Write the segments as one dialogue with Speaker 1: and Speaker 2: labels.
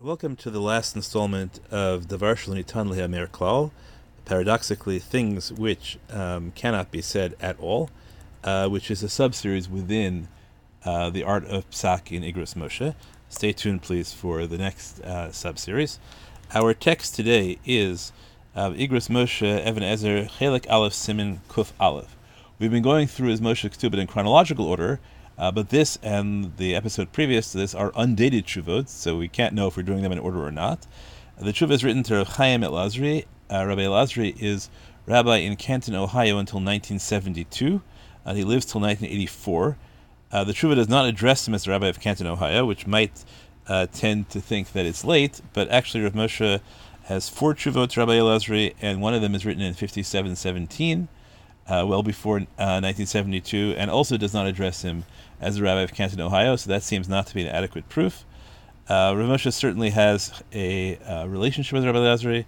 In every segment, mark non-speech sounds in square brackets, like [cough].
Speaker 1: Welcome to the last installment of Davar Shalinitan Le'amer Klal, paradoxically, things which um, cannot be said at all, uh, which is a subseries within uh, the art of Psak in Igros Moshe. Stay tuned, please, for the next uh, subseries. Our text today is uh, Igros Moshe Even Ezer Chelik Aleph Simin Kuf Aleph. We've been going through his Moshe Ketubot in chronological order, uh, but this and the episode previous to this are undated shuvot, so we can't know if we're doing them in order or not. The tshuva is written to Rav Chaim Elazri. Uh, Rabbi Elazri is rabbi in Canton, Ohio until 1972. Uh, he lives till 1984. Uh, the tshuva does not address him as the rabbi of Canton, Ohio, which might uh, tend to think that it's late, but actually Rav Moshe has four tshuvot to Rabbi Elazri, and one of them is written in 5717 uh, well before uh, 1972, and also does not address him as a rabbi of Canton, Ohio. So that seems not to be an adequate proof. Uh, Rav Moshe certainly has a uh, relationship with Rabbi Lazari,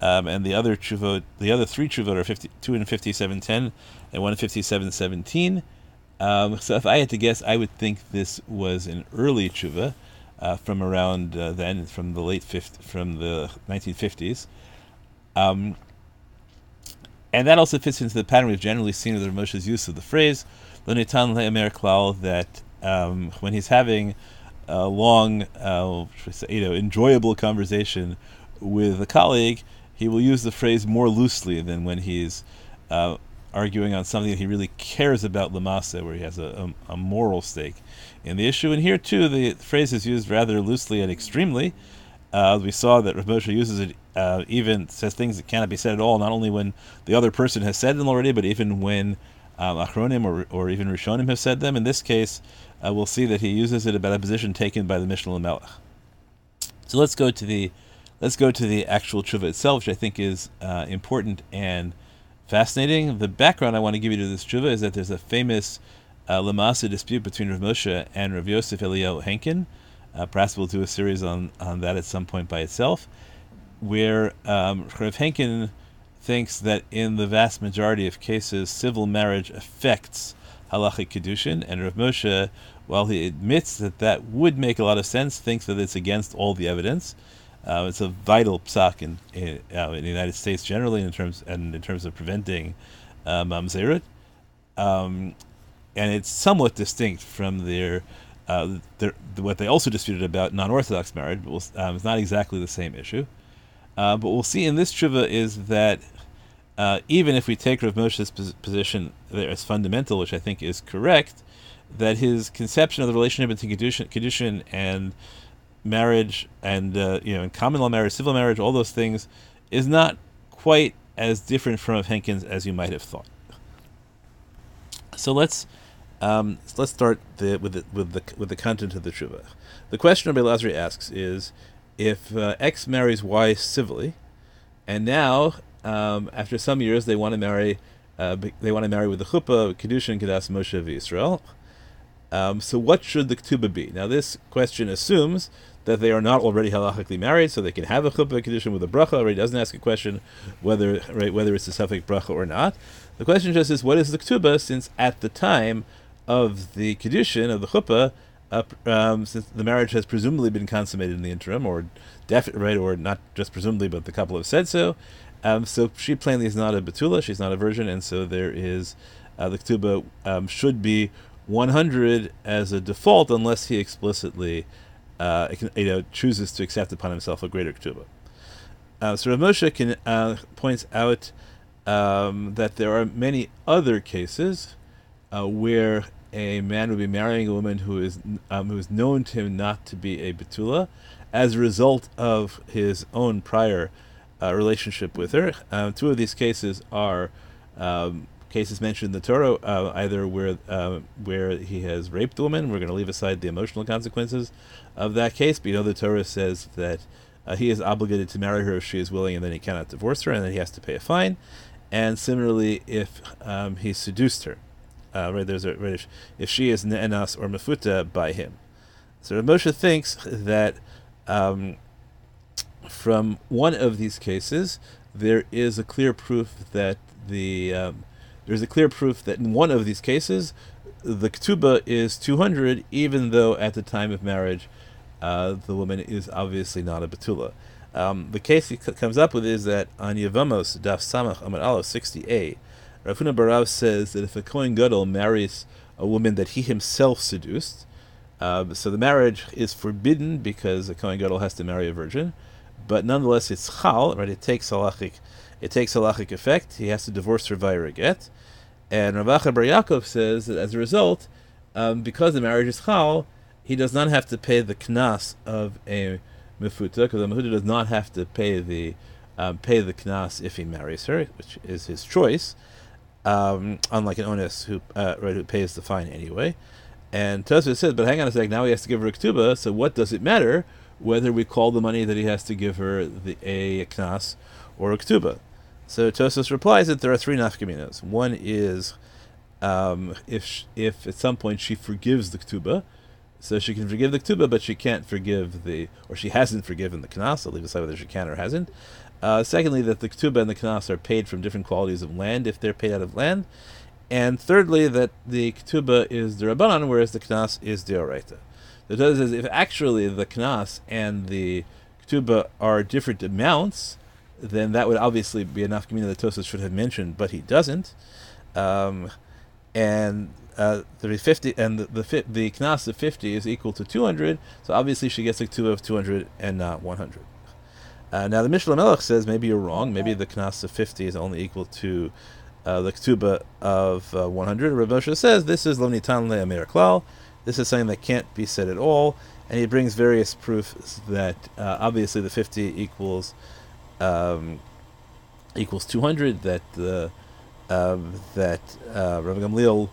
Speaker 1: um, and the other chuvot, the other three chuvot are 50, two in 5710 and one in 5717. Um, so if I had to guess, I would think this was an early tshuva uh, from around uh, then, from the late 50, from the 1950s. Um, and that also fits into the pattern we've generally seen with Moshe's use of the phrase "L'nitan le'amer klal," that um, when he's having a long, uh, you know, enjoyable conversation with a colleague, he will use the phrase more loosely than when he's uh, arguing on something that he really cares about lamasa, where he has a, a, a, moral stake in the issue. And here too, the phrase is used rather loosely and extremely. Uh, we saw that Rav Moshe uses it uh, even says things that cannot be said at all, not only when the other person has said them already, but even when um, Achronim or, or even Rishonim have said them. In this case, uh, we'll see that he uses it about a position taken by the Mishnah Melech. So let's go to the let's go to the actual tshuva itself, which I think is uh, important and fascinating. The background I want to give you to this tshuva is that there's a famous uh, Lamasa dispute between Rav Moshe and Rav Yosef Eliyahu Henkin. Uh, perhaps we'll do a series on, on that at some point by itself where um, Henkin thinks that in the vast majority of cases, civil marriage affects halachic kedushin, and Rav Moshe, while he admits that that would make a lot of sense, thinks that it's against all the evidence. Uh, it's a vital psak in, in, uh, in, the United States generally, in terms and in terms of preventing uh, mamzerut, um, and it's somewhat distinct from their, uh, what they also disputed about non-orthodox marriage. But um, it's not exactly the same issue. Uh, but we'll see in this tshuva is that uh, even if we take Rav Moshe's position there as fundamental, which I think is correct, that his conception of the relationship between kedushin and marriage and uh, you know, in common law marriage, civil marriage, all those things, is not quite as different from Henkin's as you might have thought. So let's um, let's start the, with the with the with the content of the tshuva. The question Rabbi Lazari asks is if uh, X marries Y civilly, and now um, after some years they want to marry, uh, they want to marry with the chuppah, kedushin, kedas Moshe of Israel. Um, so what should the ketubah be? Now this question assumes that they are not already halachically married, so they can have a chuppah kedushin with a bracha. Already doesn't ask a question whether right, whether it's a safek bracha or not. The question just is what is the ketubah, since at the time of the kedushin of the chuppah um, since the marriage has presumably been consummated in the interim, or def- right, or not just presumably, but the couple have said so. Um, so she plainly is not a betula; she's not a virgin, and so there is uh, the ketubah um, should be 100 as a default, unless he explicitly, uh, you know, chooses to accept upon himself a greater ketubah. Uh, so Rav Moshe can, uh, points out um, that there are many other cases uh, where a man would be marrying a woman who is um, who is known to him not to be a betula, as a result of his own prior uh, relationship with her. Um, two of these cases are um, cases mentioned in the Torah, uh, either where uh, where he has raped the woman. We're going to leave aside the emotional consequences of that case, but you know the Torah says that uh, he is obligated to marry her if she is willing, and then he cannot divorce her, and then he has to pay a fine. And similarly, if um, he seduced her. Uh, right, there's a right, if, she is ne'enas or mefuta by him. So Moshe thinks that um, from one of these cases, there is a clear proof that the um, there's a clear proof that in one of these cases, the ketubah is 200, even though at the time of marriage, uh, the woman is obviously not a betula. Um, the case he c- comes up with is that on Yevamos Daf Samach Amar Aleph 60a, Rav Barav says that if a Kohen Gadol marries a woman that he himself seduced, um, so the marriage is forbidden because a Kohen Gadol has to marry a virgin, but nonetheless it's chal, right? It takes halachic, it takes halachic effect. He has to divorce her via a get, and Rav Acha Bar Yaakov says that as a result, um, because the marriage is chal, he does not have to pay the knas of a mefuta, because the mefuta does not have to pay the um, pay the knas if he marries her, which is his choice. Um, unlike an onus who uh, right, who pays the fine anyway. And Tosfos says, but hang on a sec, now he has to give her a ketubah, so what does it matter whether we call the money that he has to give her the a knas or a ketubah? So Tosfos replies that there are three nafkaminas. One is um, if if at some point she forgives the ketubah, so she can forgive the ketubah, but she can't forgive the, or she hasn't forgiven the knas. I'll leave aside whether she can or hasn't. Uh, secondly, that the ketubah and the knas are paid from different qualities of land if they're paid out of land. And thirdly, that the ketubah is the rabbanon, whereas the knas is the oraita. The Torah says if actually the knas and the ketubah are different amounts, then that would obviously be enough community that Tosfos should have mentioned, but he doesn't. Um, and uh, the fifty and the the, the knas of fifty is equal to two hundred, so obviously she gets a ketubah of two hundred and not one hundred. Uh, now the Mishnah Melech says maybe you're wrong. Maybe the knas of 50 is only equal to uh, the ketubah of uh, 100. Rav Moshe says this is lo nitan le'amir klal. This is something that can't be said at all, and he brings various proofs that uh, obviously the 50 equals um, equals 200. That the um, that uh, Rav Gamliel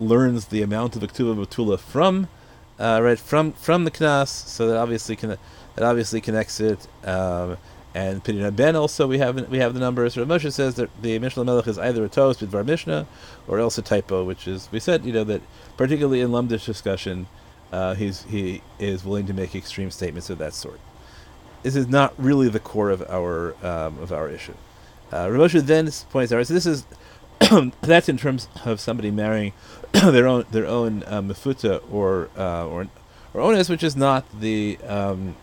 Speaker 1: learns the amount of the ketubah Tula from uh, right from from the knas, so that obviously can that obviously connects it. Um, and Pidyon Ben also we have we have the numbers. Rav Moshe says that the Mishnah Melech is either a toast with Var Mishnah or else a typo, which is we said you know that particularly in Lumdish discussion, uh, he's he is willing to make extreme statements of that sort. This is not really the core of our um, of our issue. Uh, Rav Moshe then points out so this is [coughs] that's in terms of somebody marrying [coughs] their own their own uh, mefuta or uh, or or onus, which is not the um,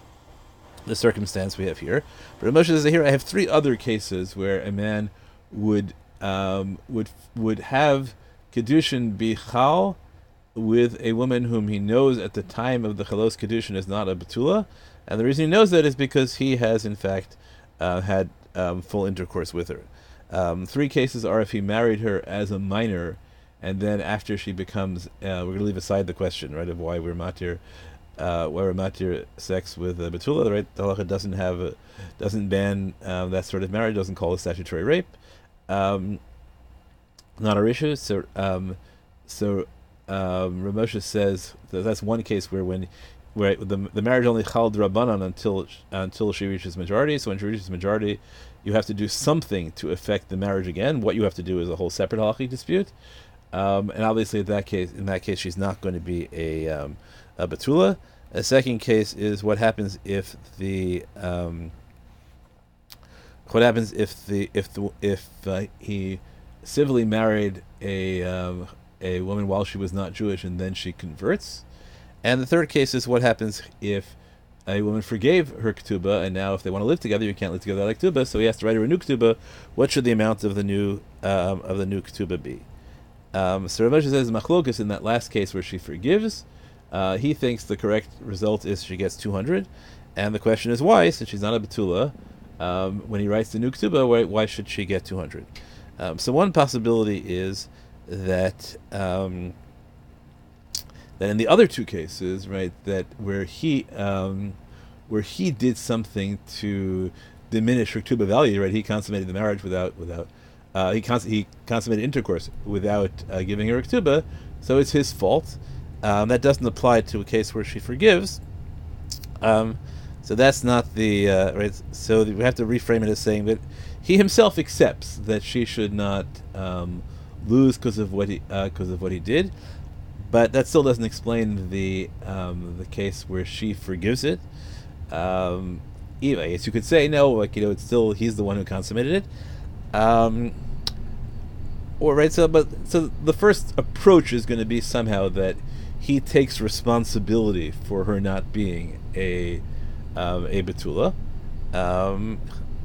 Speaker 1: the circumstance we have here. But Moshe says here I have three other cases where a man would um, would would have kedushin be chal with a woman whom he knows at the time of the chalos kedushin is not a betula, and the reason he knows that is because he has in fact uh, had um, full intercourse with her. Um, three cases are if he married her as a minor, and then after she becomes, uh, we're going to leave aside the question, right, of why we're matir uh, we're matir sex with a betula, right? The halacha doesn't have, a, doesn't ban um, that sort of marriage, doesn't call it statutory rape. Um, not a issue. So, um, so um, Ramosha says that that's one case where when, where the the marriage only chal rabbanan until until she reaches majority. So when she reaches majority, you have to do something to affect the marriage again. What you have to do is a whole separate halachic dispute. Um, and obviously, in that case, in that case, she's not going to be a um, a betula. A second case is what happens if the um, what happens if the if the if uh, he civilly married a um, a woman while she was not Jewish and then she converts. And the third case is what happens if a woman forgave her ketubah, and now if they want to live together, you can't live together like ketubah, so he has to write her a new ketubah. What should the amount of the new um, of the new ketubah be? Um, so Rav says machlokas in that last case where she forgives. Uh, he thinks the correct result is she gets 200, and the question is why, since she's not a betula. Um, when he writes the new ketubah, why, why should she get 200? Um, so one possibility is that um, that in the other two cases, right, that where he um, where he did something to diminish her ketubah value, right, he consummated the marriage without without uh, he cons- he consummated intercourse without uh, giving her a ketubah, so it's his fault. Um, that doesn't apply to a case where she forgives. Um, so that's not the uh, right. So we have to reframe it as saying that he himself accepts that she should not um, lose because of what he because uh, of what he did, but that still doesn't explain the um, the case where she forgives it. Um, I guess you could say no, like you know, it's still he's the one who consummated it. Um, or right, so but so the first approach is going to be somehow that he takes responsibility for her not being a um, a betula. Um,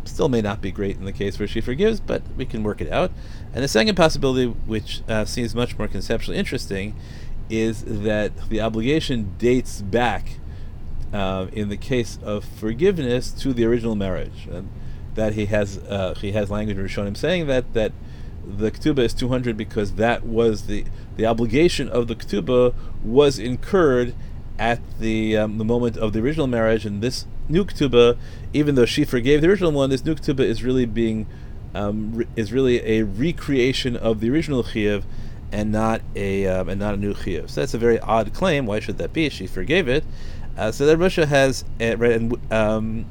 Speaker 1: still may not be great in the case where she forgives, but we can work it out. And the second possibility, which uh, seems much more conceptually interesting, is that the obligation dates back, uh, in the case of forgiveness, to the original marriage. That he has uh, he has language in Rishonim saying that that the ketubah is 200 because that was the the obligation of the ketubah was incurred at the um, the moment of the original marriage, and this new ketubah, even though she forgave the original one, this new ketubah is really being um, re- is really a recreation of the original chiyuv, and not a um, and not a new chiyuv. So that's a very odd claim. Why should that be? She forgave it. Uh, so that Russia has uh, right and um,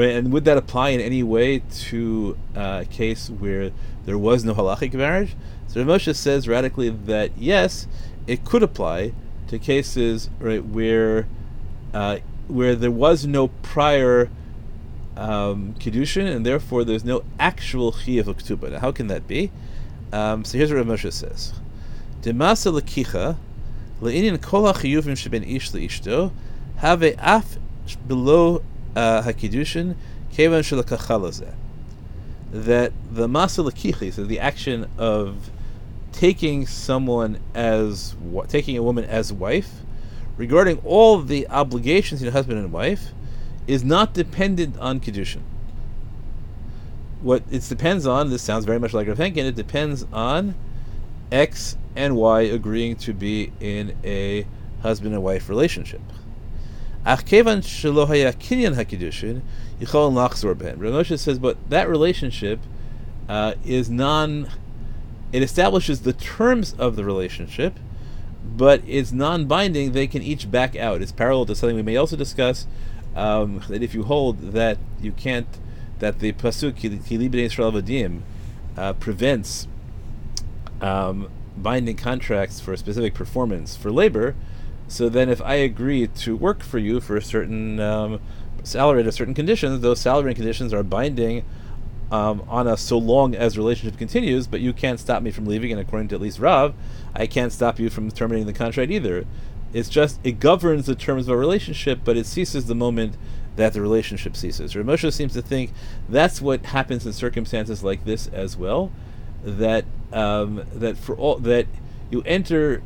Speaker 1: right, and would that apply in any way to uh, a case where there was no halachic marriage? So Rav Moshe says radically that yes, it could apply to cases right where uh, where there was no prior um, kiddushin, and therefore there's no actual chiyuv of ketubah. Now, how can that be? Um, so here's what Rav Moshe says: Demasa lekicha leinin kol hachiyuvim sheben ish leishto have af below Uh, hakidushin kevan. That the masa lekicha, so the action of taking someone as taking a woman as wife, regarding all the obligations in husband and wife, is not dependent on kedushin. What it depends on, this sounds very much like Rav Henkin, it depends on X and Y agreeing to be in a husband and wife relationship. Ach kevan kinyan hakidushin yichol nachzor ben. Says, but that relationship uh, is non it establishes the terms of the relationship, but it's non-binding. They can each back out. It's parallel to something we may also discuss. Um, that if you hold that you can't, that the pasuk Kilibin Israel Vadim uh, prevents um, binding contracts for a specific performance for labor, so then if I agree to work for you for a certain um, salary at certain conditions, those salary and conditions are binding um, on us so long as relationship continues, but you can't stop me from leaving, and according to at least Rav, I can't stop you from terminating the contract either. It's just it governs the terms of a relationship, but it ceases the moment that the relationship ceases. Rav seems to think that's what happens in circumstances like this as well. That um, that for all that you enter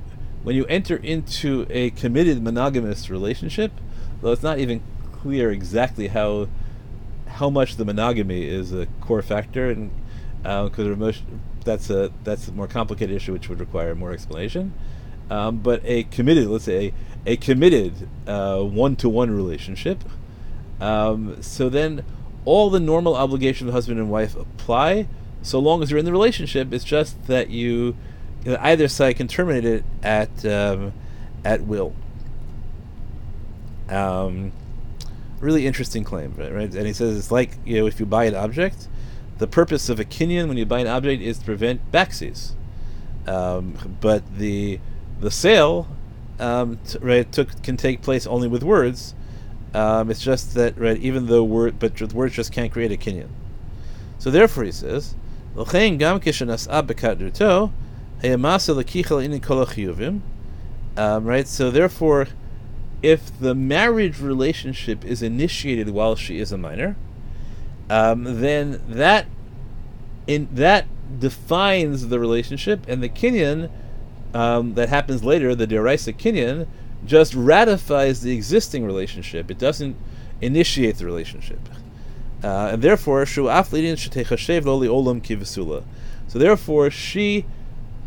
Speaker 1: when you enter into a committed monogamous relationship, though it's not even clear exactly how how much the monogamy is a core factor, and because uh, that's a that's a more complicated issue which would require more explanation. Um, but a committed, let's say, a, a committed one to one relationship. Um, so then, all the normal obligations of husband and wife apply, so long as you're in the relationship. It's just that you, either side can terminate it at um, at will. Um, really interesting claim, right? And he says it's like you know if you buy an object, the purpose of a kinyan when you buy an object is to prevent backsies, um, but the the sale um, t- right took can take place only with words. Um, it's just that right even though word but words just can't create a kinyan. So therefore he says, um, right. So therefore if the marriage relationship is initiated while she is a minor, um, then that in that defines the relationship, and the kinyan um, that happens later, the deraisa kinyan, just ratifies the existing relationship. It doesn't initiate the relationship, uh, and therefore shu'af lidin olam kivasula. So therefore, she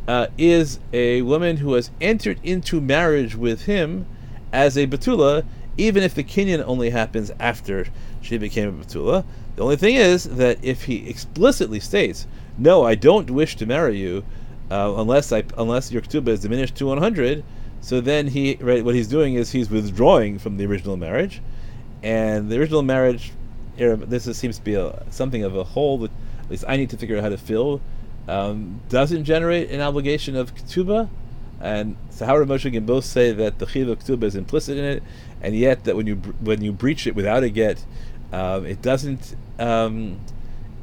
Speaker 1: uh, is a woman who has entered into marriage with him as a Betula, even if the Kinyan only happens after she became a Betula. The only thing is that if he explicitly states, "No, I don't wish to marry you," uh, unless I unless your ketubah is diminished to 100, so then he right what he's doing is he's withdrawing from the original marriage, and the original marriage. This is, seems to be a, something of a hole that at least I need to figure out how to fill. Um, doesn't generate an obligation of ketubah, and Sahara Moshe can both say that the chiv of ketubah is implicit in it, and yet that when you when you breach it without a get, um, it doesn't um,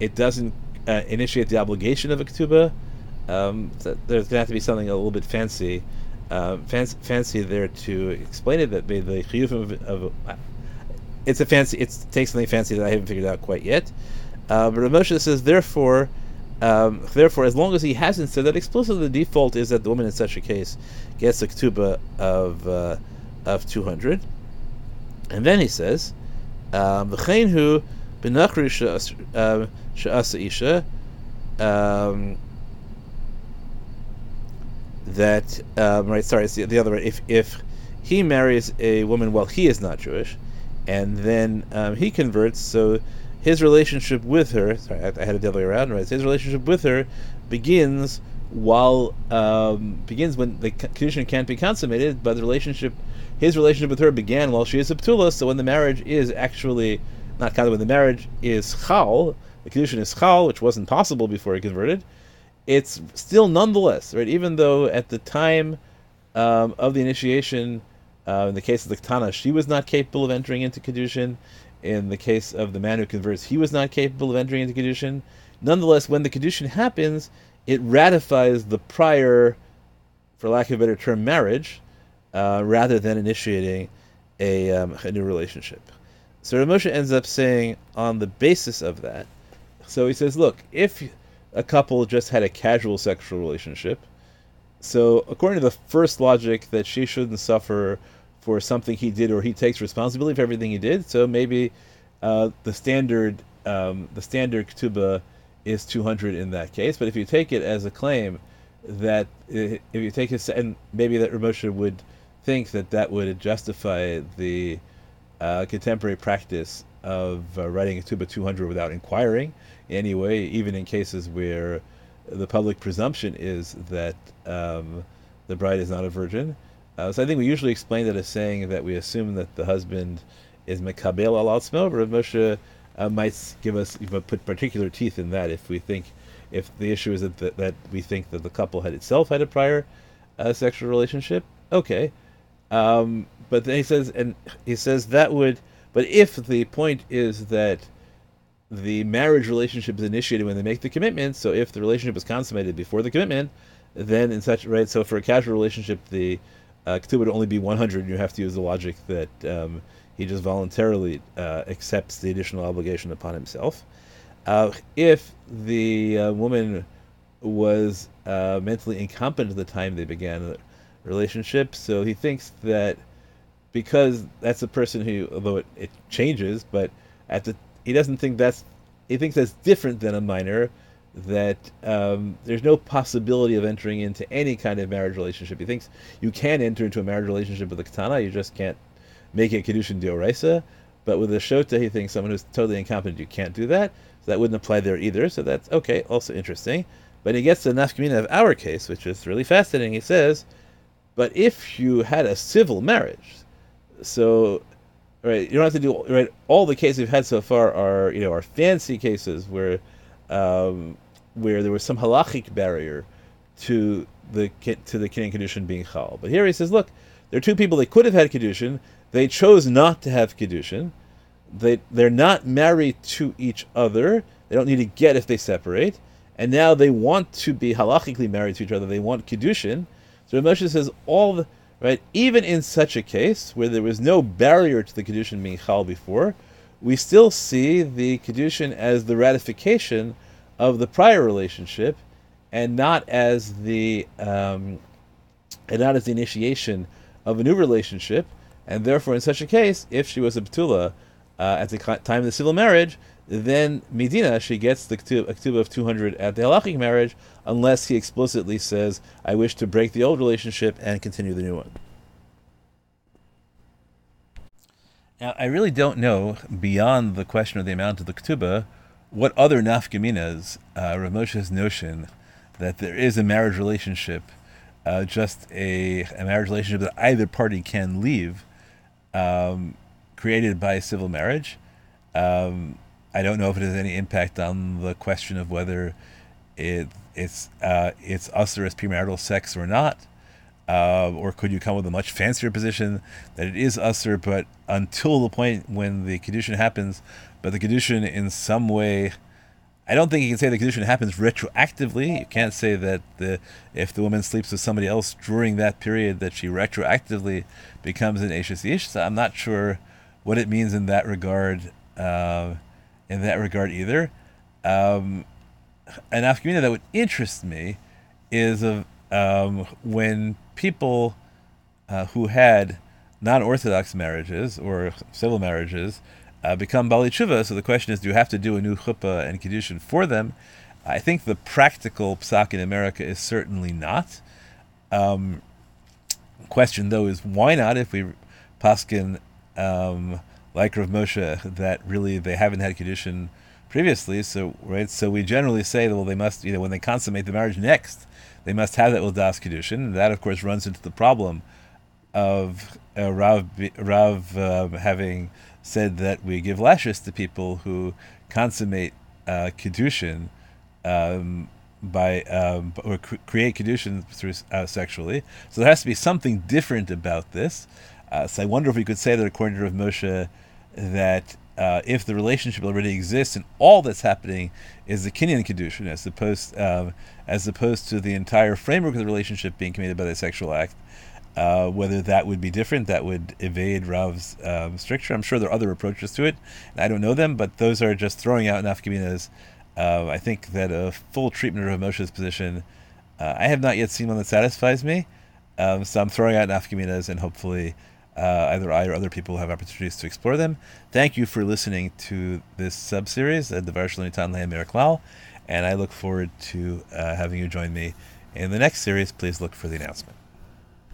Speaker 1: it doesn't uh, initiate the obligation of a ketubah. Um, so there's going to have to be something a little bit fancy uh, fancy, fancy there to explain it that the chiyuvim of, of uh, it's a fancy it takes something fancy that I haven't figured out quite yet. Uh, but Moshe says therefore. Um, therefore, as long as he hasn't said that explicitly, the default is that the woman in such a case gets a ketubah of uh, of two hundred. And then he says, um, "V'chein benachri she'asa isha." Um, that um, right? Sorry, it's the, the other way. If if he marries a woman while he is not Jewish, and then um, he converts, so his relationship with her. Sorry, I, I, had it the other way around. Right? His relationship with her begins while um, begins when the condition can't be consummated, but the relationship, his relationship with her began while she is a ptula. So when the marriage is actually not kind of when the marriage is chal, the condition is chal, which wasn't possible before he converted it's still nonetheless right. Even though at the time um, of the initiation, uh, in the case of the Ketana, she was not capable of entering into kedushin. In the case of the man who converts, he was not capable of entering into kedushin. Nonetheless, when the kedushin happens, it ratifies the prior, for lack of a better term, marriage, uh, rather than initiating a, um, a new relationship. So Ramosha ends up saying on the basis of that. So he says, look, if a couple just had a casual sexual relationship. So, according to the first logic, that she shouldn't suffer for something he did, or he takes responsibility for everything he did. So maybe uh, the standard um, the standard ketubah is 200 in that case. But if you take it as a claim that if you take it, and maybe that Ramosha would think that that would justify the uh, contemporary practice of uh, writing a ketubah 200 without inquiring anyway, even in cases where the public presumption is that um, the bride is not a virgin. Uh, so I think we usually explain that as saying that we assume that the husband is mekabel al but Moshe uh, might give us put particular teeth in that if we think if the issue is that, that, that we think that the couple had itself had a prior uh, sexual relationship. Okay, um, but then he says, and he says that would, but if the point is that the marriage relationship is initiated when they make the commitment. So if the relationship is consummated before the commitment, then in such right. So for a casual relationship, the uh, would only be 100. and You have to use the logic that um, he just voluntarily uh, accepts the additional obligation upon himself. Uh, if the uh, woman was uh, mentally incompetent at the time they began the relationship, so he thinks that because that's a person who, although it, it changes, but at the he doesn't think that's he thinks that's different than a minor that um, there's no possibility of entering into any kind of marriage relationship. He thinks you can enter into a marriage relationship with a katana, you just can't make it kedushin dioraisa. But with a shota, he thinks someone who's totally incompetent, you can't do that. So that wouldn't apply there either. So that's okay, also interesting. But he gets to the nafkamina of our case, which is really fascinating. He says, but if you had a civil marriage, so right? You don't have to do right. All the cases we've had so far are you know are fancy cases where um, where there was some halachic barrier to the to the kedushin being chal. But here he says, look, there are two people that could have had kedushin. They chose not to have kedushin. They they're not married to each other. They don't need to get if they separate. And now they want to be halachically married to each other. They want kedushin. So Moshe says all the right? Even in such a case where there was no barrier to the kedushin being chal before, we still see the kedushin as the ratification of the prior relationship, and not as the um, and not as the initiation of a new relationship. And therefore, in such a case, if she was a betula uh, at the time of the civil marriage, then Medina, she gets the ketubah of 200 at the halachic marriage, unless he explicitly says, I wish to break the old relationship and continue the new one. Now, I really don't know, beyond the question of the amount of the ketubah, what other nafkaminas, uh, Ramosha's notion that there is a marriage relationship, uh, just a, a marriage relationship that either party can leave, um, created by civil marriage. Um, I don't know if it has any impact on the question of whether it it's uh, it's us or as premarital sex or not, uh, or could you come with a much fancier position that it is usher, but until the point when the condition happens, but the condition in some way I don't think you can say the condition happens retroactively. You can't say that the if the woman sleeps with somebody else during that period that she retroactively becomes an Ish. So I'm not sure what it means in that regard. Uh, in that regard either. Um, an afkamina that would interest me is of um, when people uh, who had non-orthodox marriages or civil marriages uh, become bali tshuva. So the question is, do you have to do a new chuppah and kiddushin for them? I think the practical psak in America is certainly not. Um, question though is why not if we paskin um, like Rav Moshe that really they haven't had kiddushin previously. So right, so we generally say that well they must you know when they consummate the marriage next they must have that with das kiddushin. And that of course runs into the problem of uh, Rav Rav uh, having said that we give lashes to people who consummate uh, kiddushin. Um, by um, or cr- create kiddushin through uh, sexually, so there has to be something different about this. Uh, so I wonder if we could say that according to Rav Moshe, that uh, if the relationship already exists and all that's happening is the kinyan kedushin, as opposed um, as opposed to the entire framework of the relationship being committed by the sexual act, uh, whether that would be different, that would evade Rav's um, stricture. I'm sure there are other approaches to it, and I don't know them, but those are just throwing out nafkaminas. Uh, I think that a full treatment of Moshe's position, uh, I have not yet seen one that satisfies me. Um, so I'm throwing out nafkaminas, and hopefully, uh, either I or other people have opportunities to explore them. Thank you for listening to this sub series, the Varshalini Tanle Miraklal, and I look forward to uh, having you join me in the next series. Please look for the announcement.